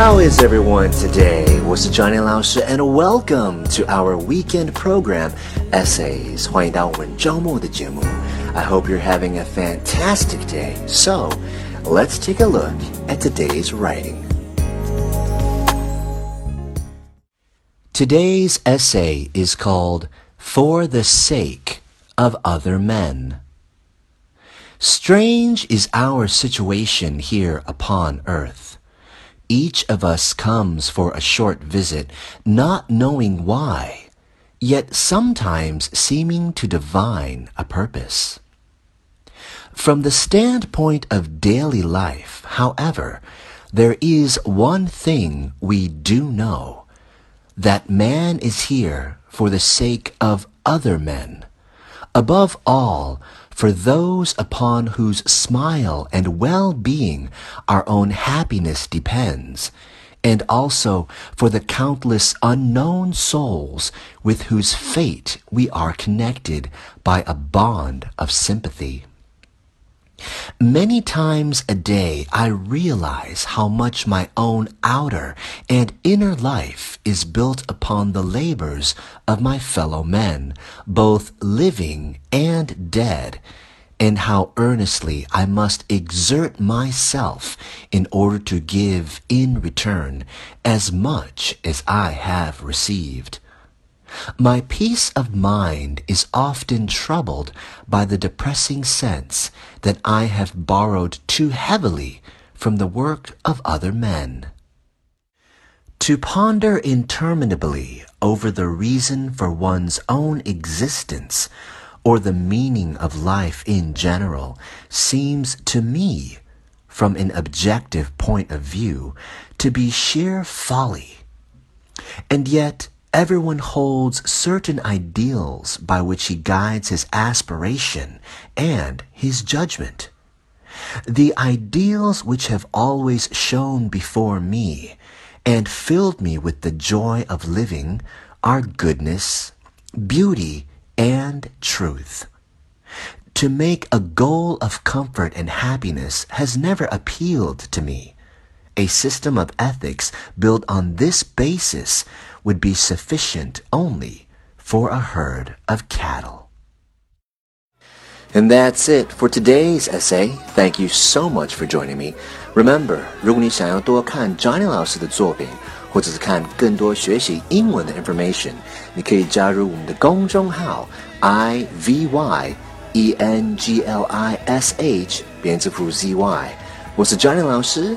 How is everyone today? 我是 Johnny 老师 and welcome to our weekend program Essays. 欢迎到我们周末的节目。I hope you're having a fantastic day. So, let's take a look at today's writing. Today's essay is called For the Sake of Other Men. Strange is our situation here upon earth. Each of us comes for a short visit, not knowing why, yet sometimes seeming to divine a purpose. From the standpoint of daily life, however, there is one thing we do know, that man is here for the sake of other men. Above all, for those upon whose smile and well-being our own happiness depends, and also for the countless unknown souls with whose fate we are connected by a bond of sympathy. Many times a day I realize how much my own outer and inner life is built upon the labors of my fellow men, both living and dead, and how earnestly I must exert myself in order to give in return as much as I have received. My peace of mind is often troubled by the depressing sense that I have borrowed too heavily from the work of other men. To ponder interminably over the reason for one's own existence or the meaning of life in general seems to me, from an objective point of view, to be sheer folly. And yet, Everyone holds certain ideals by which he guides his aspiration and his judgment. The ideals which have always shone before me and filled me with the joy of living are goodness, beauty, and truth. To make a goal of comfort and happiness has never appealed to me. A system of ethics built on this basis would be sufficient only for a herd of cattle. And that's it for today's essay. Thank you so much for joining me. Remember, 如果你想要多看 Johnny 老师的作品，或者是看更多学习英文的 information，你可以加入我们的公众号 i v y e n g l i s h 编字符 z y。我是 Johnny 老师